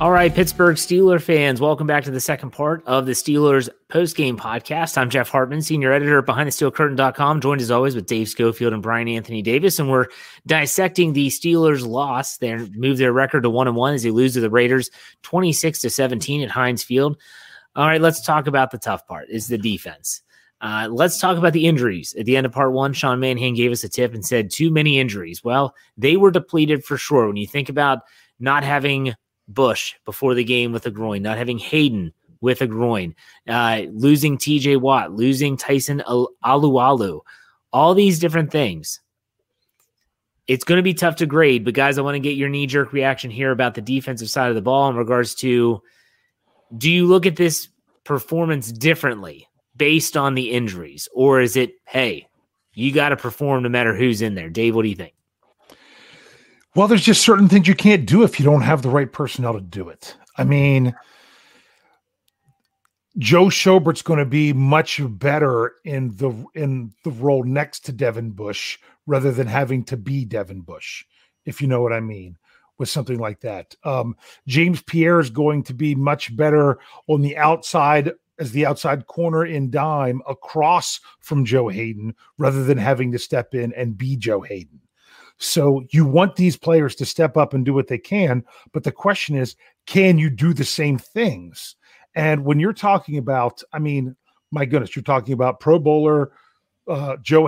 All right, Pittsburgh Steeler fans, welcome back to the second part of the Steelers post-game podcast. I'm Jeff Hartman, senior editor at BehindTheSteelCurtain.com, joined as always with Dave Schofield and Brian Anthony Davis, and we're dissecting the Steelers' loss. They move their record to one and one as they lose to the Raiders, 26 to 17 at Heinz Field. All right, let's talk about the tough part: is the defense. Uh, let's talk about the injuries. At the end of part one, Sean Manhan gave us a tip and said too many injuries. Well, they were depleted for sure. When you think about not having Bush before the game with a groin, not having Haden with a groin, uh, losing TJ Watt, losing Tyson Alualu, all these different things. It's going to be tough to grade, but guys, I want to get your knee jerk reaction here about the defensive side of the ball in regards to do you look at this performance differently based on the injuries, or is it, hey, you got to perform no matter who's in there? Dave, what do you think? Well, there's just certain things you can't do if you don't have the right personnel to do it. I mean, Joe Schobert's going to be much better in the in the role next to Devin Bush rather than having to be Devin Bush, if you know what I mean, with something like that. Um, James Pierre is going to be much better on the outside as the outside corner in dime across from Joe Haden rather than having to step in and be Joe Haden. So you want these players to step up and do what they can, but the question is, can you do the same things? And when you're talking about, I mean, my goodness, you're talking about Pro Bowler uh, Joe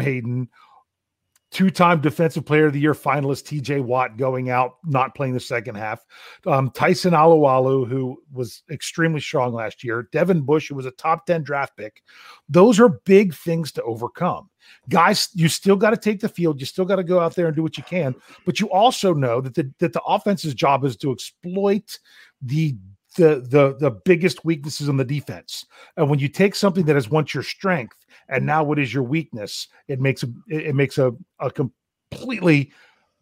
Haden, two-time defensive player of the year finalist TJ Watt going out, not playing the second half. Um, Tyson Alualu, who was extremely strong last year. Devin Bush, who was a top 10 draft pick. Those are big things to overcome. Guys, you still got to take the field. You still got to go out there and do what you can. But you also know that the, that the offense's job is to exploit the the the the biggest weaknesses on the defense. And when you take something that is once your strength and now what is your weakness? It makes a it makes a, a completely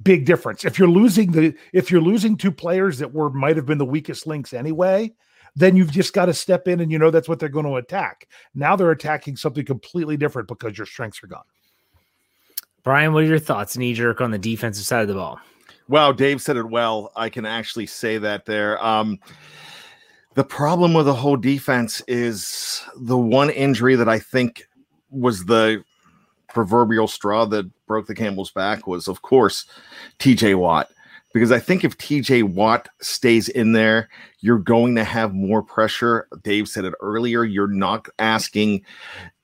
big difference. If you're losing the if you're losing two players that were might have been the weakest links anyway then you've just got to step in and you know that's what they're going to attack. Now they're attacking something completely different because your strengths are gone. Brian what are your thoughts? Knee jerk on the defensive side of the ball. Well dave said it well. I can actually say that there. Um the problem with the whole defense is the one injury that i think was the proverbial straw that broke the camel's back was, of course, TJ Watt. Because I think if TJ Watt stays in there, you're going to have more pressure. Dave said it earlier. You're not asking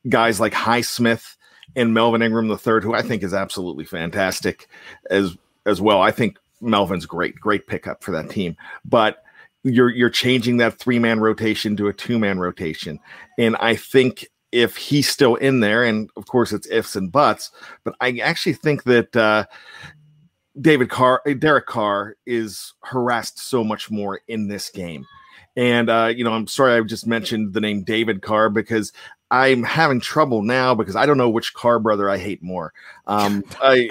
guys like Highsmith and Melvin Ingram III, who I think is absolutely fantastic as as well. I think Melvin's great, great pickup for that team. But you're you're changing that three man rotation to a two man rotation, and I think if he's still in there, and of course it's ifs and buts, but I actually think that uh, David Carr, uh, Derek Carr, is harassed so much more in this game. And uh, you know, I'm sorry I just mentioned the name David Carr because I'm having trouble now because I don't know which Carr brother I hate more. Um, I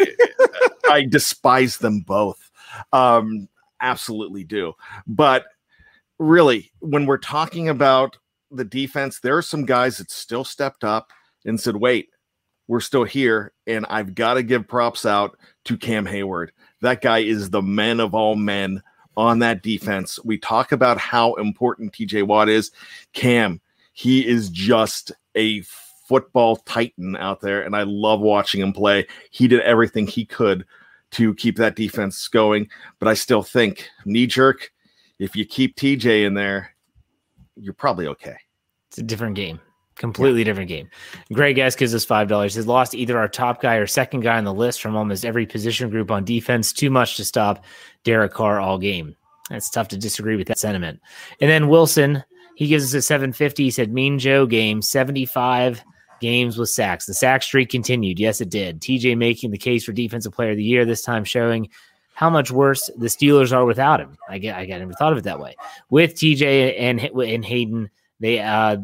I despise them both. Um, absolutely do. But really, when we're talking about the defense, there are some guys that still stepped up and said, wait, we're still here. And I've got to give props out to Cam Heyward. That guy is the man of all men on that defense. We talk about how important TJ Watt is. Cam, he is just a football titan out there. And I love watching him play. He did everything he could to keep that defense going. But I still think knee jerk, if you keep TJ in there, you're probably okay. It's a different game. Completely yeah. different game. Greg S gives us five dollars. Has lost either our top guy or second guy on the list from almost every position group on defense. Too much to stop Derek Carr all game. That's tough to disagree with that sentiment. And then Wilson, he gives us a 750. He said Mean Joe game, 75 games with sacks. The sack streak continued. Yes, it did. TJ making the case for defensive player of the year, this time showing how much worse the Steelers are without him. I get, I never thought of it that way. With TJ and and Haden, they uh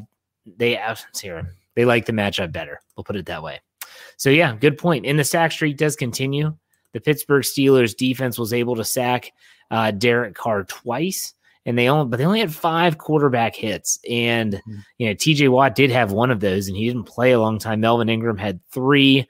they uh, here they like the matchup better. We'll put it that way. So yeah, good point. And the sack streak does continue. The Pittsburgh Steelers defense was able to sack uh, Derek Carr twice, and they only but they only had five quarterback hits. And mm-hmm. you know, TJ Watt did have one of those, and he didn't play a long time. Melvin Ingram had three.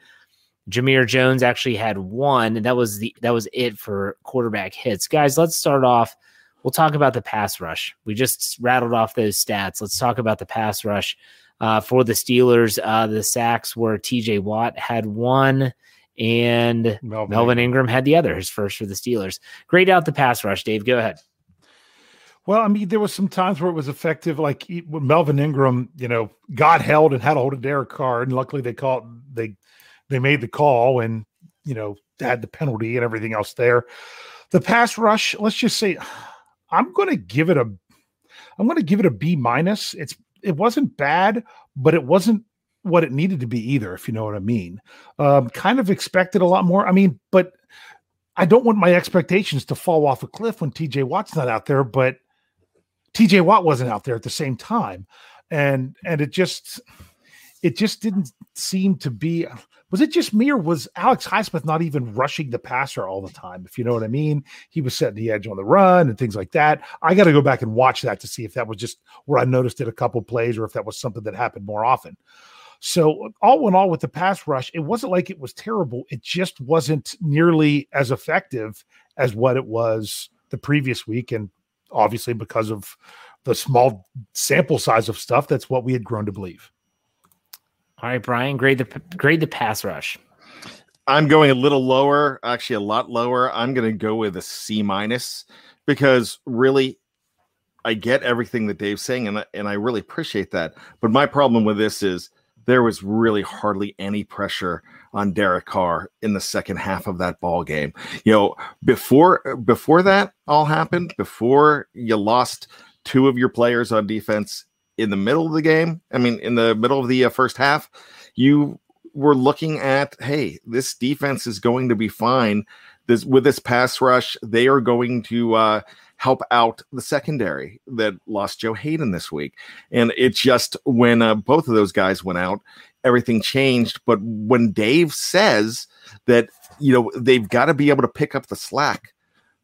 Jamir Jones actually had one, and that was the that was it for quarterback hits. Guys, let's start off we'll talk about the pass rush. We just rattled off those stats. Let's talk about the pass rush uh, for the Steelers. Uh, the sacks were TJ Watt had one and Melvin, Melvin Ingram had the other, his first for the Steelers. Great out the pass rush, Dave. Go ahead. Well, I mean, there was some times where it was effective, like Melvin Ingram, you know, got held and had a hold of Derek Carr, and luckily they caught they they made the call and you know had the penalty and everything else there. The pass rush, let's just say, I'm going to give it a, I'm going to give it a B minus. It's it wasn't bad, but it wasn't what it needed to be either, if you know what I mean. Um, kind of expected a lot more. I mean, but I don't want my expectations to fall off a cliff when TJ Watt's not out there, but TJ Watt wasn't out there at the same time. And and it just it just didn't seem to be was it just me or was Alex Highsmith not even rushing the passer all the time? If you know what I mean, he was setting the edge on the run and things like that. I got to go back and watch that to see if that was just where I noticed it a couple plays or if that was something that happened more often. So, all in all, with the pass rush, it wasn't like it was terrible. It just wasn't nearly as effective as what it was the previous week. And obviously, because of the small sample size of stuff, that's what we had grown to believe. All right, Brian, grade the grade the pass rush. I'm going a little lower, actually a lot lower. I'm going to go with a C minus because really I get everything that Dave's saying and and I really appreciate that. But my problem with this is there was really hardly any pressure on Derek Carr in the second half of that ball game. You know, before before that all happened, before you lost two of your players on defense in the middle of the game, I mean in the middle of the uh, first half, you were looking at, hey, this defense is going to be fine. This with this pass rush, they are going to uh help out the secondary that lost Joe Haden this week. And it's just when uh, both of those guys went out, everything changed. But when Dave says that, you know, they've got to be able to pick up the slack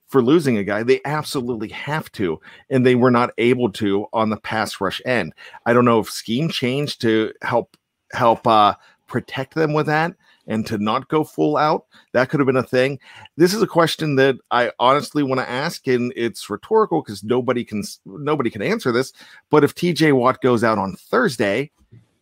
for losing a guy, they absolutely have to. And they were not able to on the pass rush end. I don't know if scheme changed to help help uh, protect them with that and to not go full out. That could have been a thing. This is a question that I honestly want to ask, and it's rhetorical because nobody can nobody can answer this. But if TJ Watt goes out on Thursday,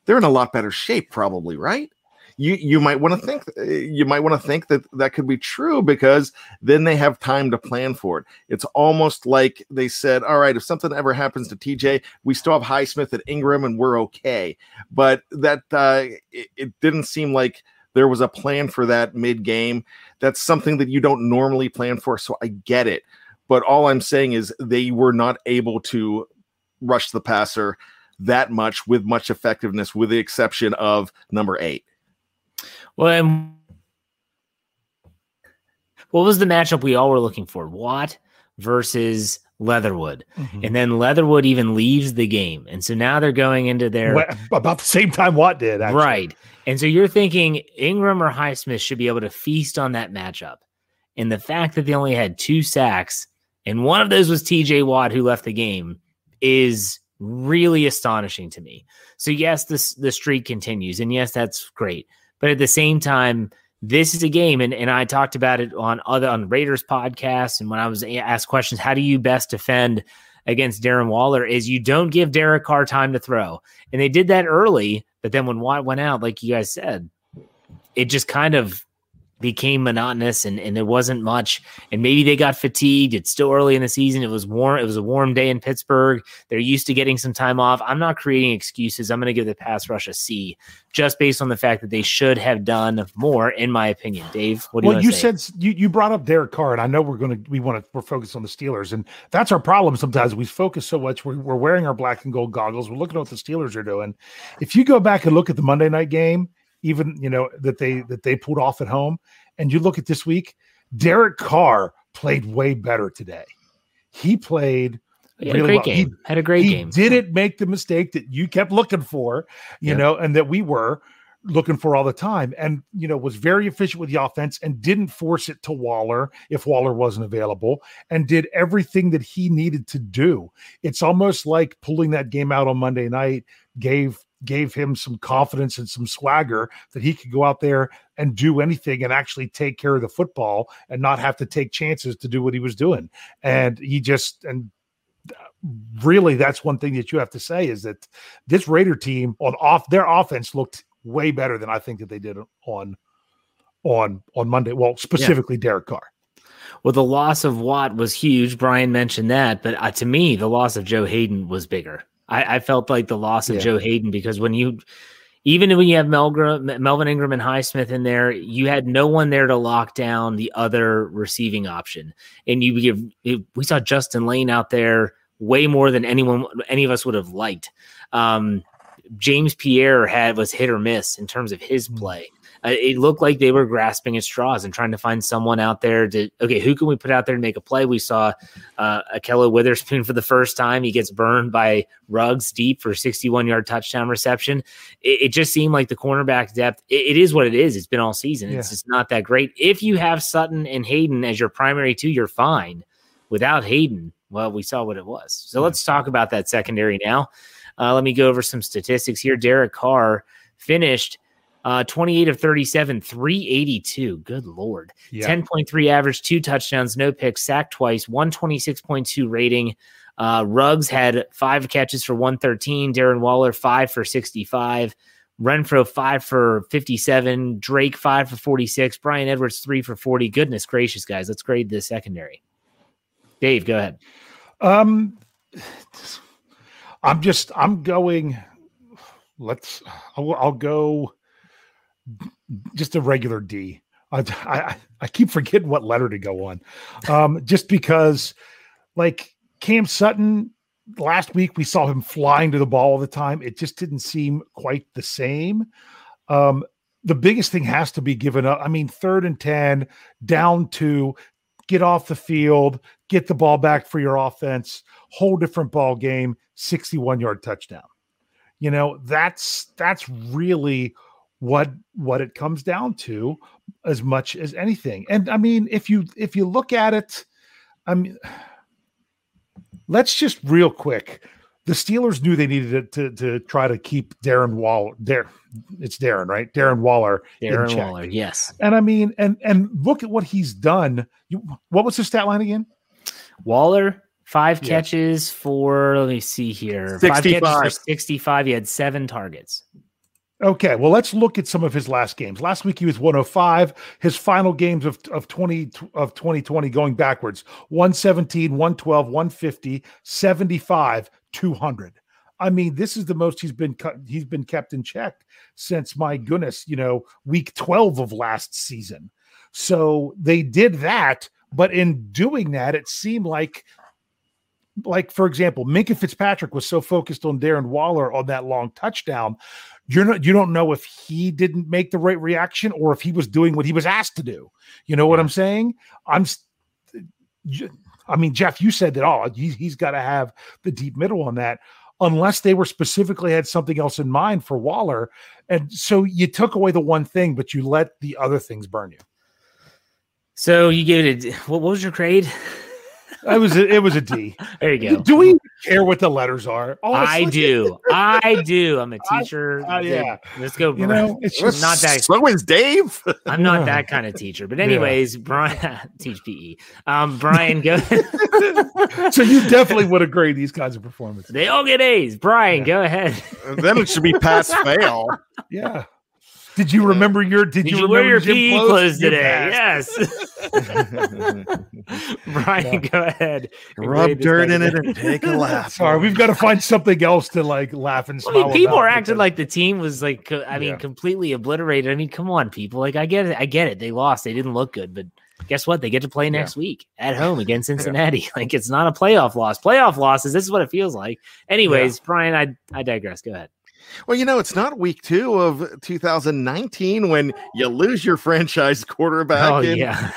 they're in a lot better shape, probably, right? You you might want to think you might want to think that that could be true because then they have time to plan for it. It's almost like they said, "All right, if something ever happens to TJ, we still have Highsmith and Ingram, and we're okay." But that uh, it, it didn't seem like there was a plan for that mid game. That's something that you don't normally plan for. So I get it. But all I'm saying is they were not able to rush the passer that much with much effectiveness, with the exception of number eight. Well, and what was the matchup we all were looking for? Watt versus Leatherwood. Mm-hmm. And then Leatherwood even leaves the game. And so now they're going into their about the same time Watt did, actually. Right. And so you're thinking Ingram or Highsmith should be able to feast on that matchup. And the fact that they only had two sacks and one of those was TJ Watt who left the game is really astonishing to me. So yes, this the streak continues, and yes, that's great. But at the same time, this is a game, and, and I talked about it on other on Raiders podcasts, and when I was asked questions, how do you best defend against Darren Waller? Is you don't give Derek Carr time to throw, and they did that early, but then when Watt went out, like you guys said, it just kind of became monotonous and, and there wasn't much. And maybe they got fatigued. It's still early in the season. It was warm. It was a warm day in Pittsburgh. They're used to getting some time off. I'm not creating excuses. I'm going to give the pass rush a C just based on the fact that they should have done more, in my opinion. Dave, what do you think? well, you you said you, you brought up Derek Carr, and I know we're going to, we want to, we're focused on the Steelers. And that's our problem sometimes. We focus so much. We're, we're wearing our black and gold goggles. We're looking at what the Steelers are doing. If you go back and look at the Monday night game, even you know that they that they pulled off at home. And you look at this week, Derek Carr played way better today. He played he had really a great well. game. He, had a great he game. Didn't make the mistake that you kept looking for, you yeah. know, and that we were looking for all the time. And you know, was very efficient with the offense and didn't force it to Waller if Waller wasn't available, and did everything that he needed to do. It's almost like pulling that game out on Monday night gave gave him some confidence and some swagger that he could go out there and do anything and actually take care of the football and not have to take chances to do what he was doing. And he just and really that's one thing that you have to say is that this Raider team on off their offense looked way better than I think that they did on on on Monday. Well, specifically yeah. Derek Carr. Well, the loss of Watt was huge. Brian mentioned that, but uh, to me, the loss of Joe Haden was bigger. I, I felt like the loss of yeah. Joe Haden because when you, even when you have Melvin Ingram and Highsmith in there, you had no one there to lock down the other receiving option, and you give. We saw Justin Layne out there way more than anyone, any of us would have liked. Um, James Pierre had was hit or miss in terms of his mm. play it looked like they were grasping at straws and trying to find someone out there to okay, who can we put out there to make a play? We saw uh, Ahkello Witherspoon for the first time. He gets burned by Ruggs deep for 61 yard touchdown reception. It, it, just seemed like the cornerback depth. It, it is what it is. It's been all season. It's just not that great. If you have Sutton and Haden as your primary two, you're fine. Without Haden, well, we saw what it was. So let's talk about that secondary now. Uh, let me go over some statistics here. Derek Carr finished uh, 28 of 37, 382. Good Lord. Yeah. 10.3 average, two touchdowns, no picks, sacked twice, 126.2 rating. Uh, Ruggs had five catches for 113. Darren Waller, five for 65. Renfrow, five for 57. Drake, five for 46. Bryan Edwards, three for 40. Goodness gracious, guys. Let's grade the secondary. Dave, go ahead. Um, I'm just, I'm going, let's, I'll, I'll go just a regular D. I, I, I keep forgetting what letter to go on, um, just because, like Cam Sutton last week, we saw him flying to the ball all the time. It just didn't seem quite the same. Um, the biggest thing has to be given up. I mean, third and ten, down to get off the field, get the ball back for your offense, whole different ball game, sixty-one yard touchdown. You know, that's that's really what what it comes down to as much as anything. And I mean, if you if you look at it, I mean, let's just real quick. The Steelers knew they needed to, to, to try to keep Darren Waller. There, it's Darren, right? Darren Waller. Darren Waller, yes. And I mean, and and look at what he's done. You, what was his stat line again? Waller five yeah. catches for. Let me see here. 65. Five catches for sixty-five. He had seven targets. Okay, well, let's look at some of his last games. Last week he was 105. His final games of, of 20 of 2020 going backwards 117, 112, 150, 75, 200. I mean, this is the most he's been cut, he's been kept in check since my goodness, you know, week 12 of last season. So they did that, but in doing that, it seemed like like for example, Minkah Fitzpatrick was so focused on Darren Waller on that long touchdown you're not you don't know if he didn't make the right reaction or if he was doing what he was asked to do. You know what I'm saying? I'm I mean, Jeff, you said that oh, he, he's got to have the deep middle on that unless they were specifically had something else in mind for Waller. And so you took away the one thing, but you let the other things burn you. So you gave it a, what was your grade? I was a, it was a D. There you go. Do we care what the letters are? Honestly? I do. I do. I'm a teacher. I, uh, yeah. Let's go. You know, it's just not that. So is Dave. I'm not that kind of teacher. But anyways, yeah. Brian teach PE. Um, Brian, go. so you definitely would agree these kinds of performances. They all get A's. Brian, yeah. go ahead. then it should be pass fail. Yeah. Did you remember your? Did, did you, you wear your PE clothes, clothes today? Yes. Brian, yeah. go ahead. Rub dirt in it and take a laugh. Sorry, we've got to find something else to like laugh and smile. I mean, people are acting because... like the team was like, I mean, yeah. completely obliterated. I mean, come on, people. Like, I get it. I get it. They lost. They didn't look good, but guess what? They get to play next yeah. week at home against Cincinnati. Yeah. Like it's not a playoff loss. Playoff losses. This is what it feels like. Anyways, yeah. Brian, I I digress. Go ahead. Well, you know, it's not week two of 2019 when you lose your franchise quarterback oh, and, yeah.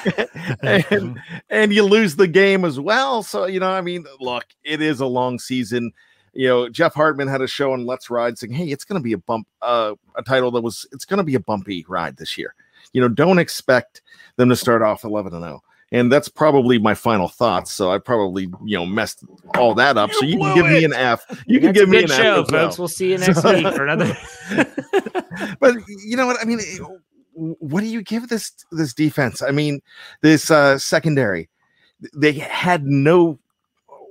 and, and you lose the game as well. So, you know, I mean, look, it is a long season. You know, Jeff Hartman had a show on Let's Ride saying, Hey, it's going to be a bump, uh, a title that was, it's going to be a bumpy ride this year. You know, don't expect them to start off 11 and 0 and that's probably my final thoughts. So I probably you know messed all that up. You so you can give it. me an F. You can give me an show, F, folks. Well. We'll see you next week for another. but you know what I mean? What do you give this this defense? I mean, this uh, secondary. They had no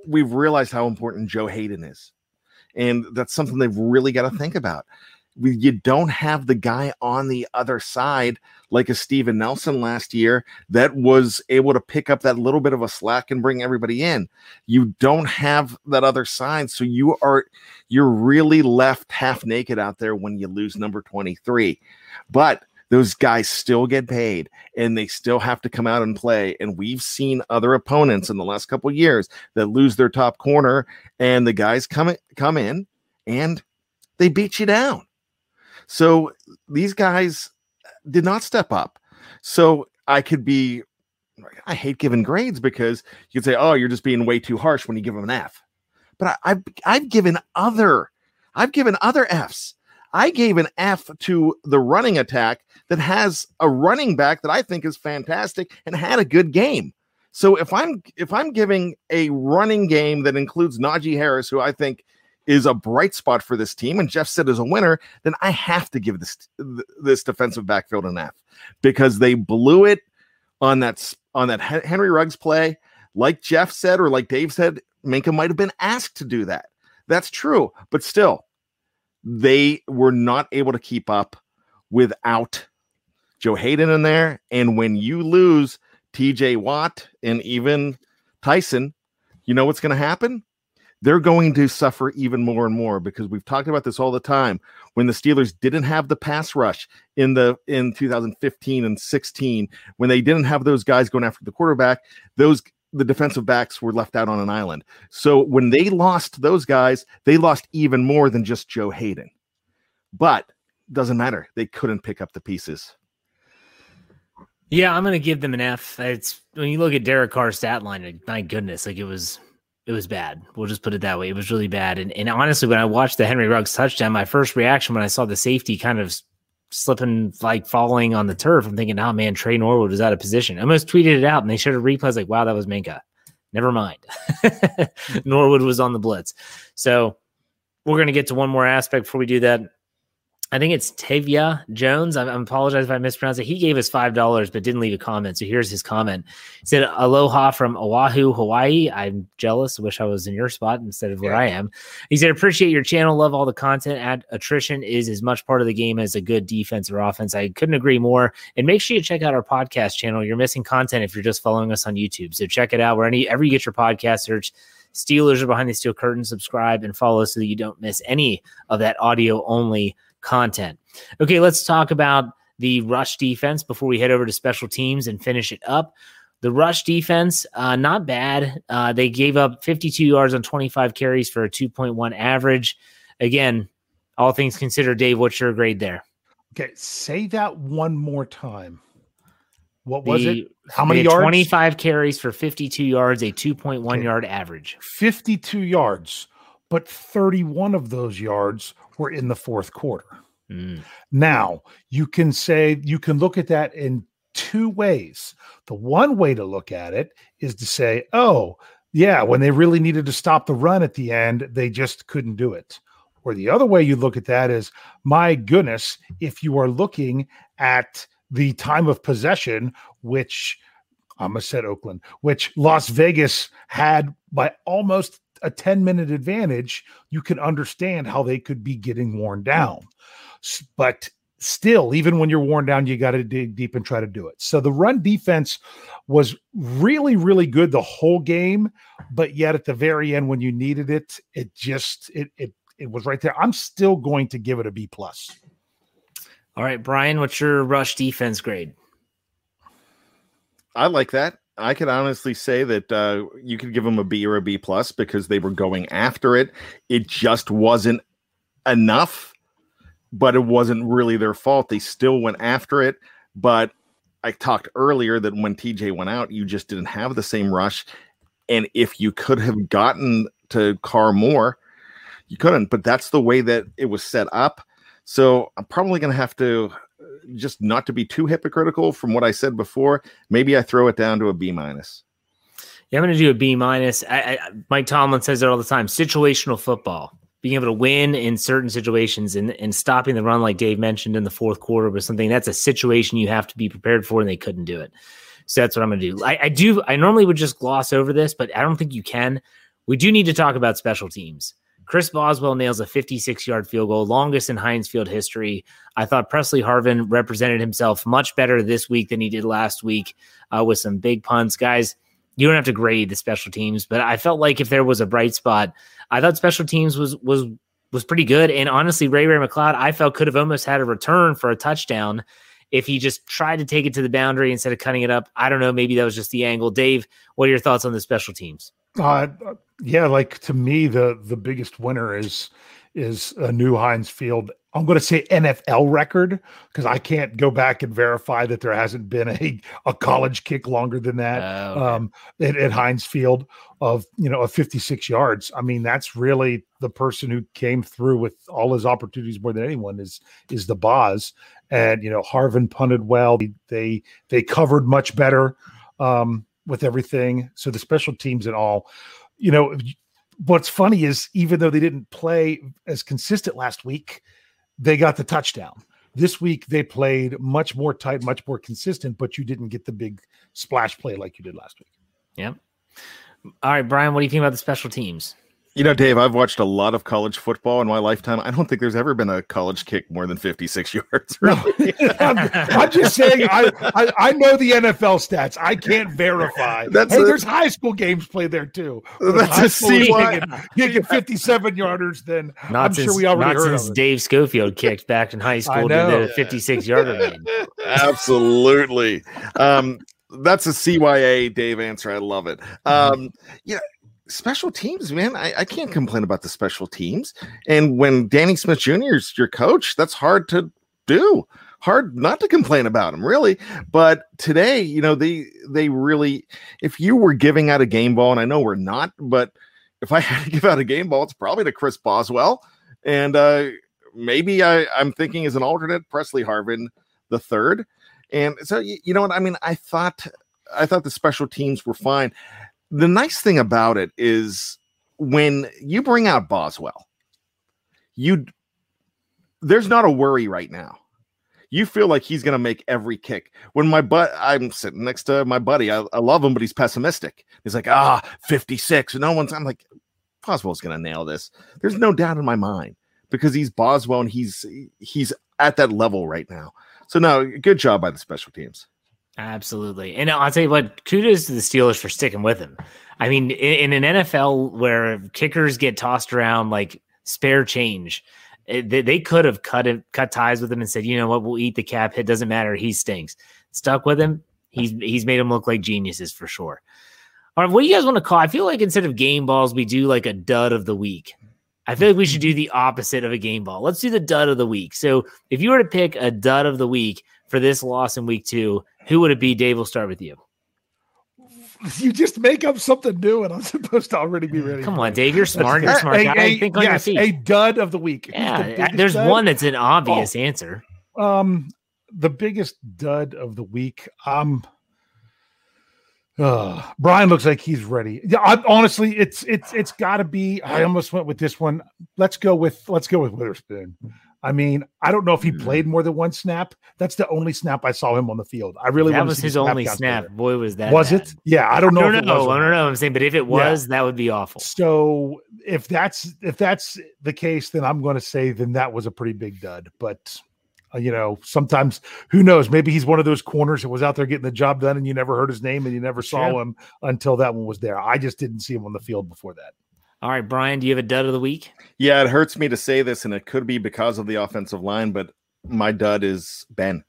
we've realized how important Joe Haden is. And that's something they've really got to think about. You don't have the guy on the other side like a Steven Nelson last year that was able to pick up that little bit of a slack and bring everybody in. You don't have that other side. So you are you're really left half naked out there when you lose number 23. But those guys still get paid and they still have to come out and play. And we've seen other opponents in the last couple years that lose their top corner, and the guys come come in and they beat you down. So these guys uh, did not step up. So I could be. I hate giving grades because you could say, "Oh, you're just being way too harsh when you give them an F." But I, I've I've given other I've given other Fs. I gave an F to the running attack that has a running back that I think is fantastic and had a good game. So if I'm if I'm giving a running game that includes Najee Harris, who I think is a bright spot for this team, and Jeff said is a winner, then I have to give this this defensive backfield an F because they blew it on that on that Henry Ruggs play. Like Jeff said, or like Dave said, Minkah might have been asked to do that. That's true, but still, they were not able to keep up without Joe Haden in there. And when you lose TJ Watt and even Tyson, you know what's going to happen? They're going to suffer even more and more because we've talked about this all the time. When the Steelers didn't have the pass rush in the in 2015 and 16, when they didn't have those guys going after the quarterback, those the defensive backs were left out on an island. So when they lost those guys, they lost even more than just Joe Haden. But doesn't matter. They couldn't pick up the pieces. Yeah, I'm gonna give them an F. It's when you look at Derek Carr's stat line, my goodness, like it was it was bad. We'll just put it that way. It was really bad. And and honestly, when I watched the Henry Ruggs touchdown, my first reaction when I saw the safety kind of slipping like falling on the turf, I'm thinking, oh man, Tre Norwood was out of position. I almost tweeted it out and they showed a replay. I was like, wow, that was Minkah. Never mind. Norwood was on the blitz. So we're gonna get to one more aspect before we do that. I think it's Tavia Jones. I, I apologize if I mispronounced it. He gave us five dollars, but didn't leave a comment. So here's his comment. He said, "Aloha from Oahu, Hawaii. I'm jealous. Wish I was in your spot instead of where yeah. I am." He said, "Appreciate your channel. Love all the content. At attrition is as much part of the game as a good defense or offense. I couldn't agree more. And make sure you check out our podcast channel. You're missing content if you're just following us on YouTube. So check it out wherever you get your podcast. Search." Steelers are behind the steel curtain. Subscribe and follow so that you don't miss any of that audio only content. Okay, let's talk about the rush defense before we head over to special teams and finish it up. The rush defense, uh, not bad. Uh, they gave up 52 yards on 25 carries for a 2.1 average. Again, all things considered, Dave, what's your grade there? Okay, say that one more time. What was the, it? How many yards? 25 carries for 52 yards, a 2.1 okay. yard average. 52 yards, but 31 of those yards were in the fourth quarter. Mm. Now, you can say, you can look at that in two ways. The one way to look at it is to say, oh, yeah, when they really needed to stop the run at the end, they just couldn't do it. Or the other way you look at that is, my goodness, if you are looking at the time of possession, which I almost said Oakland, which Las Vegas had by almost a 10 minute advantage, you can understand how they could be getting worn down. But still, even when you're worn down, you got to dig deep and try to do it. So the run defense was really, really good the whole game, but yet at the very end, when you needed it, it just it it it was right there. I'm still going to give it a B plus. All right, Brian, what's your rush defense grade? I like that. I could honestly say that uh, you could give them a B or a B plus because they were going after it. It just wasn't enough, but it wasn't really their fault. They still went after it. But I talked earlier that when TJ went out, you just didn't have the same rush. And if you could have gotten to Carr more, you couldn't. But that's the way that it was set up. So I'm probably going to have to just not to be too hypocritical from what I said before, maybe I throw it down to a B minus. Yeah, I'm going to do a B minus. Mike Tomlin says it all the time: situational football, being able to win in certain situations, and and stopping the run, like Dave mentioned in the fourth quarter, was something that's a situation you have to be prepared for, and they couldn't do it. So that's what I'm going to do. I, I do. I normally would just gloss over this, but I don't think you can We do need to talk about special teams. Chris Boswell nails a 56 yard field goal, longest in Heinz Field history. I thought Pressley Harvin represented himself much better this week than he did last week uh, with some big punts. Guys, you don't have to grade the special teams, but I felt like if there was a bright spot, I thought special teams was was was pretty good. And honestly, Ray Ray McCloud, I felt could have almost had a return for a touchdown if he just tried to take it to the boundary instead of cutting it up. I don't know. Maybe that was just the angle. Dave, what are your thoughts on the special teams? Uh, yeah, like to me, the the biggest winner is is a new Heinz Field. I'm going to say NFL record because I can't go back and verify that there hasn't been a, a college kick longer than that oh, okay. um, at, at Heinz Field of you know of 56 yards. I mean, that's really the person who came through with all his opportunities more than anyone is is the Boz. And you know, Harvin punted well. They they covered much better. Um, with everything. So the special teams and all, you know, what's funny is even though they didn't play as consistent last week, they got the touchdown. This week they played much more tight, much more consistent, but you didn't get the big splash play like you did last week. Yep. All right, Brian, what do you think about the special teams? You know, Dave, I've watched a lot of college football in my lifetime. I don't think there's ever been a college kick more than 56 yards. Really. I'm, I'm, just saying, I, I, I know the NFL stats. I can't verify. That's hey, a, there's high school games played there too. That's a C. Kicking 57 yarders, then not I'm since, sure we already not heard since Dave Schofield kicked back in high school to a 56 yarder. Absolutely. Um, that's a CYA Dave answer. I love it. Um, yeah, special teams, man, I, I, can't complain about the special teams. And when Danny Smith Jr. is your coach, that's hard to do. Hard not to complain about him, really. But today, you know, they they really, if you were giving out a game ball, and I know we're not, but if I had to give out a game ball, it's probably to Chris Boswell. And uh maybe I, I'm thinking as an alternate, Pressley Harvin the third. And so you, you know what I mean? I thought I thought the special teams were fine the nice thing about it is when you bring out Boswell, you there's not a worry right now. You feel like he's to make every kick. When my butt, I'm sitting next to my buddy. I, I love him, but he's pessimistic. He's like, ah, 56. No one's, I'm like, Boswell's to nail this. There's no doubt in my mind because he's Boswell and he's, he's at that level right now. So, no, good job by the special teams. Absolutely. And I'll tell you what, kudos to the Steelers for sticking with him. I mean, in, in an NFL where kickers get tossed around like spare change, it, eh, they, they, could have cut it, cut ties with him and said, you know what, we'll eat the cap. It doesn't matter. He stinks. Stuck with him. He's he's made him look like geniuses for sure. All right, what do you guys want to call? I feel like instead of game balls, we do like a dud of the week. I feel like we should do the opposite of a game ball. Let's do the dud of the week. So if you were to pick a dud of the week for this loss in week two, who would it be? Dave, we'll start with you. You just make up something new, and I'm supposed to already be ready. Come on, Dave. You're smart. You're smart. A, a, think on yes, your feet. A dud of the week. Yeah, the there's dud? one that's an obvious oh, answer. Um, the biggest dud of the week. Um, uh, Brian looks like he's ready. Yeah, I, honestly, it's it's it's got to be. I almost went with this one. Let's go with let's go with Witherspoon. I mean, I don't know if he hmm. played more than one snap. That's the only snap I saw him on the field. I really that was his only snap. Boy, was that was bad. it? Yeah, I don't know. I don't know. I don't know. I'm saying, but if it was, yeah. that would be awful. So if that's if that's the case, then I'm going to say then that was a pretty big dud. But uh, you know, sometimes who knows? Maybe he's one of those corners that was out there getting the job done, and you never heard his name and you never saw him until that one was there. I just didn't see him on the field before that. All right, Brian, do you have a dud of the week? Yeah, it hurts me to say this, and it could be because of the offensive line, but my dud is Ben.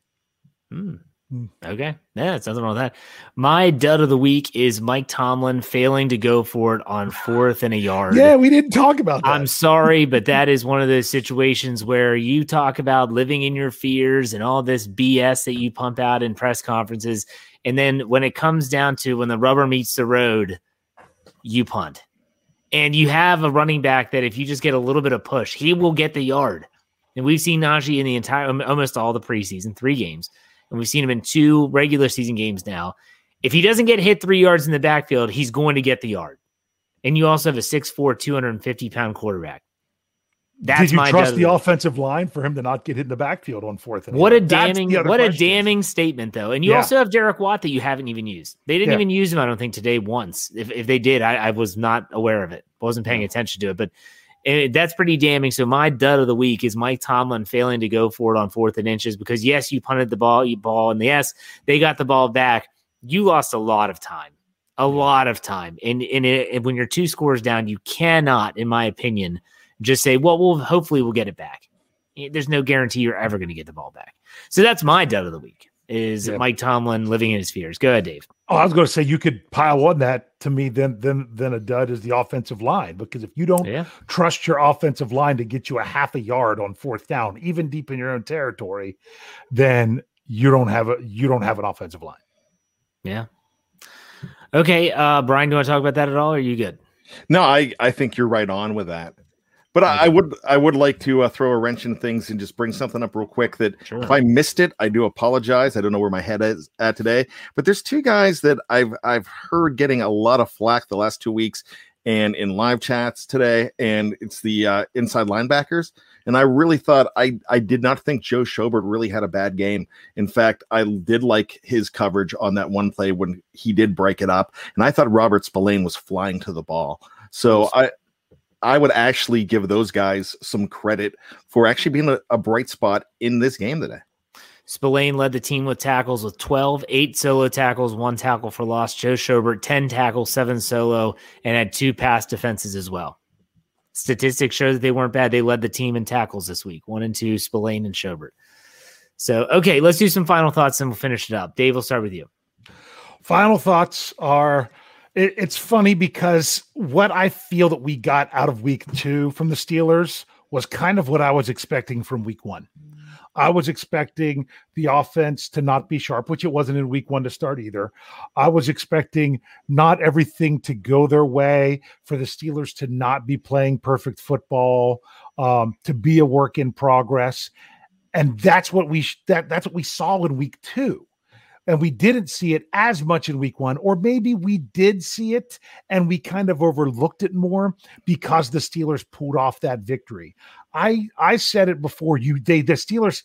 Hmm. hmm. Okay. Yeah, it sounds about that. My dud of the week is Mike Tomlin failing to go for it on fourth and a yard. Yeah, we didn't talk about that. I'm sorry, but that is one of those situations where you talk about living in your fears and all this BS that you pump out in press conferences. And then when it comes down to when the rubber meets the road, you punt. And you have a running back that if you just get a little bit of push, he will get the yard. And we've seen Najee in the entire, um, almost all the preseason, three games. And we've seen him in two regular season games now. If he doesn't get hit three yards in the backfield, he's going to get the yard. And you also have a 6'4, 250 pound quarterback. That's Did you my trust the offensive line for him to not get hit in the backfield on fourth? And What a damning, what a damning statement, though. And you Yeah. also have Derek Watt that you haven't even used. They didn't Yeah. even use him, I don't think, today once. If if they did, I, I was not aware of it. wasn't paying attention to it, but eh, that's pretty damning. So my dud of the week is Mike Tomlin failing to go for it on fourth and inches because yes, you punted the ball, you ball, and yes, they got the ball back. You lost a lot of time, a lot of time, and and, it, and when you're two scores down, you cannot, in my opinion, just say, well, we'll hopefully we'll get it back. Eh, There's no guarantee you're ever going to get the ball back. So that's my dud of the week is Yeah. Mike Tomlin living in his fears. Go ahead, Dave. Oh, I was going to say you could pile on that to me. Then, then, then a dud is the offensive line because if you don't Yeah. trust your offensive line to get you a half a yard on fourth down, even deep in your own territory, then you don't have a you don't have an offensive line. Yeah. Okay, uh, Brian, do you want to talk about that at all? Or are you good? No, I I think you're right on with that. But I, I would I would like to uh, throw a wrench in things and just bring something up real quick that Sure. if I missed it, I do apologize. I don't know where my head is at today. But there's two guys that I've I've heard getting a lot of flack the last two weeks and in live chats today, and it's the uh, inside linebackers. And I really thought I I did not think Joe Schobert really had a bad game. In fact, I did like his coverage on that one play when he did break it up, and I thought Robert Spillane was flying to the ball. So I I would actually give those guys some credit for actually being a, a bright spot in this game today. Spillane led the team with tackles with 12, eight solo tackles, one tackle for loss. Joe Schobert, 10 tackles, seven solo, and had two pass defenses as well. Statistics show that they weren't bad. They led the team in tackles this week, one and two, Spillane and Schobert. So, okay, let's do some final thoughts and we'll finish it up. Dave, we'll start with you. Final thoughts are it, it's funny because what I feel that we got out of week two from the Steelers was kind of what I was expecting from week one. I was expecting the offense to not be sharp, which it wasn't in week one to start either. I was expecting not everything to go their way, for the Steelers to not be playing perfect football, um, to be a work in progress. And that's what we that that's what we saw in week two and we didn't see it as much in week one, or maybe we did see it and we kind of overlooked it more because the Steelers pulled off that victory. I I said it before you they the Steelers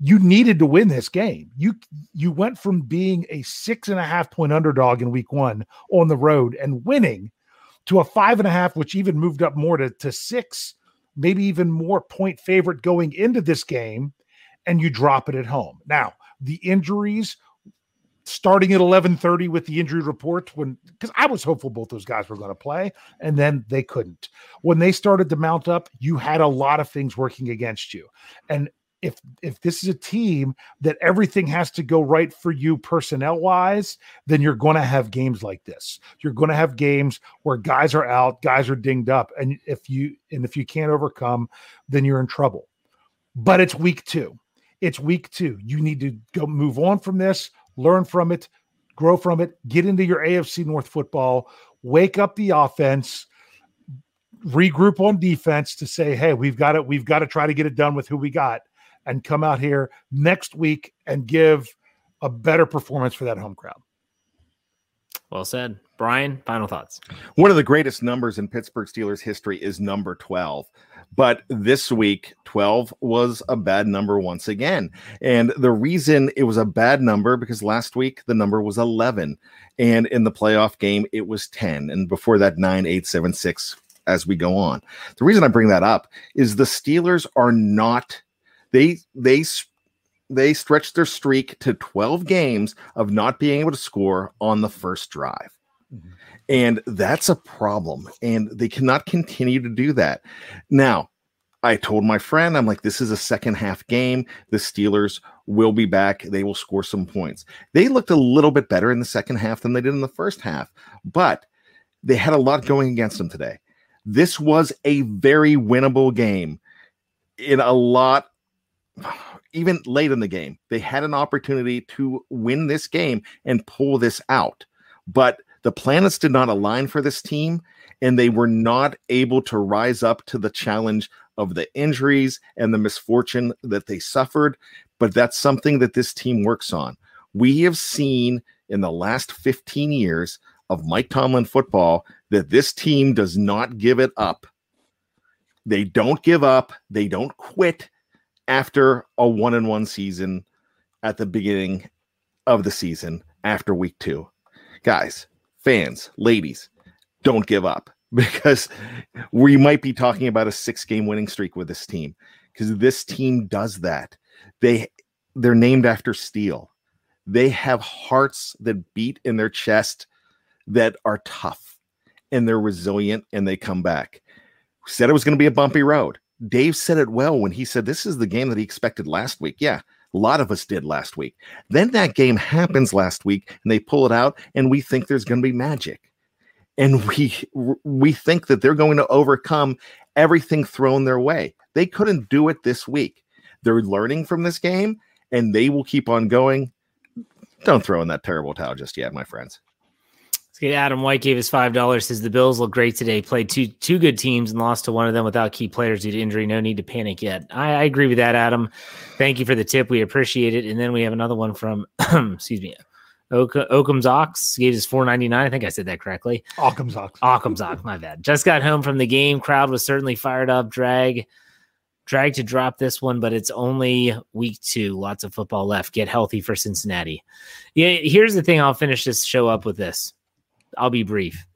you needed to win this game. You you went from being a six and a half point underdog in week one on the road and winning to a five and a half, which even moved up more to, to six, maybe even more point favorite going into this game, and you drop it at home. Now, the injuries starting at 11:30 with the injury report when because I was hopeful both those guys were going to play and then they couldn't. When they started to mount up, you had a lot of things working against you. And if if this is a team that everything has to go right for you personnel wise, then you're going to have games like this. You're going to have games where guys are out, guys are dinged up and if you and if you can't overcome, then you're in trouble. But it's week 2. It's week 2. You need to go move on from this, learn from it, grow from it, get into your AFC North football, wake up the offense, regroup on defense to say, "Hey, we've got it. We've got to try to get it done with who we got." And come out here next week and give a better performance for that home crowd. Well said. Brian, final thoughts. One of the greatest numbers in Pittsburgh Steelers history is number 12. But this week, 12 was a bad number once again. And the reason it was a bad number because last week the number was 11. And in the playoff game, it was 10. And before that, 9, 8, 7, 6 as we go on. The reason I bring that up is the Steelers are not, they, they, they stretched their streak to 12 games of not being able to score on the first drive. Mm-hmm. And that's a problem. And they cannot continue to do that. Now, I told my friend, I'm like, this is a second half game. The Steelers will be back. They will score some points. They looked a little bit better in the second half than they did in the first half, but they had a lot going against them today. This was a very winnable game in a lot, even late in the game. They had an opportunity to win this game and pull this out. But the planets did not align for this team, and they were not able to rise up to the challenge of the injuries and the misfortune that they suffered. But that's something that this team works on. We have seen in the last 15 years of Mike Tomlin football that this team does not give it up They don't give up. They don't quit after a one and one season at the beginning of the season after week two. Guys, fans, ladies, don't give up because we might be talking about a six game winning streak with this team because this team does that. They they're named after steel. They have hearts that beat in their chest that are tough and they're resilient and they come back. Said it was going to be a bumpy road. Dave said it well when he said this is the game that he expected last week. Yeah, a lot of us did last week. Then that game happens last week and they pull it out and we think there's going to be magic. And we we think that they're going to overcome everything thrown their way. They couldn't do it this week. They're learning from this game and they will keep on going. Don't throw in that terrible towel just yet, my friends. Adam White gave us five dollars. Says the Bills look great today. Played two two good teams and lost to one of them without key players due to injury. No need to panic yet. I, I agree with that, Adam. Thank you for the tip. We appreciate it. And then we have another one from excuse me, Occam's Ox gave us four ninety nine. I think I said that correctly. Occam's Ox. Occam's Ox. My bad. Just got home from the game. Crowd was certainly fired up. Drag, drag to drop this one, but it's only week two. Lots of football left. Get healthy for Cincinnati. Yeah. Here's the thing. I'll finish this show up with this. I'll be brief.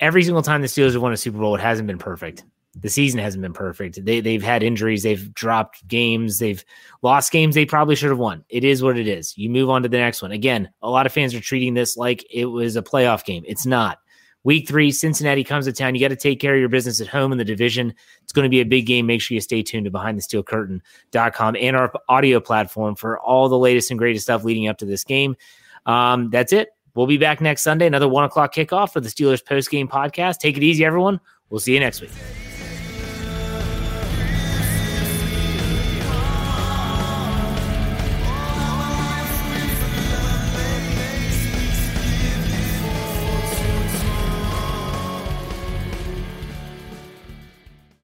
Every single time the Steelers have won a Super Bowl, it hasn't been perfect. The season hasn't been perfect. They they've had injuries, they've dropped games, they've lost games they probably should have won. It is what it is. You move on to the next one. Again, a lot of fans are treating this like it was a playoff game. It's not. Week three, Cincinnati comes to town. You got to take care of your business at home in the division. It's going to be a big game. Make sure you stay tuned to BehindTheSteelCurtain.com and our audio platform for all the latest and greatest stuff leading up to this game. Um, that's it. We'll be back next Sunday, another one o'clock kickoff for the Steelers post game podcast. Take it easy, everyone. We'll see you next week.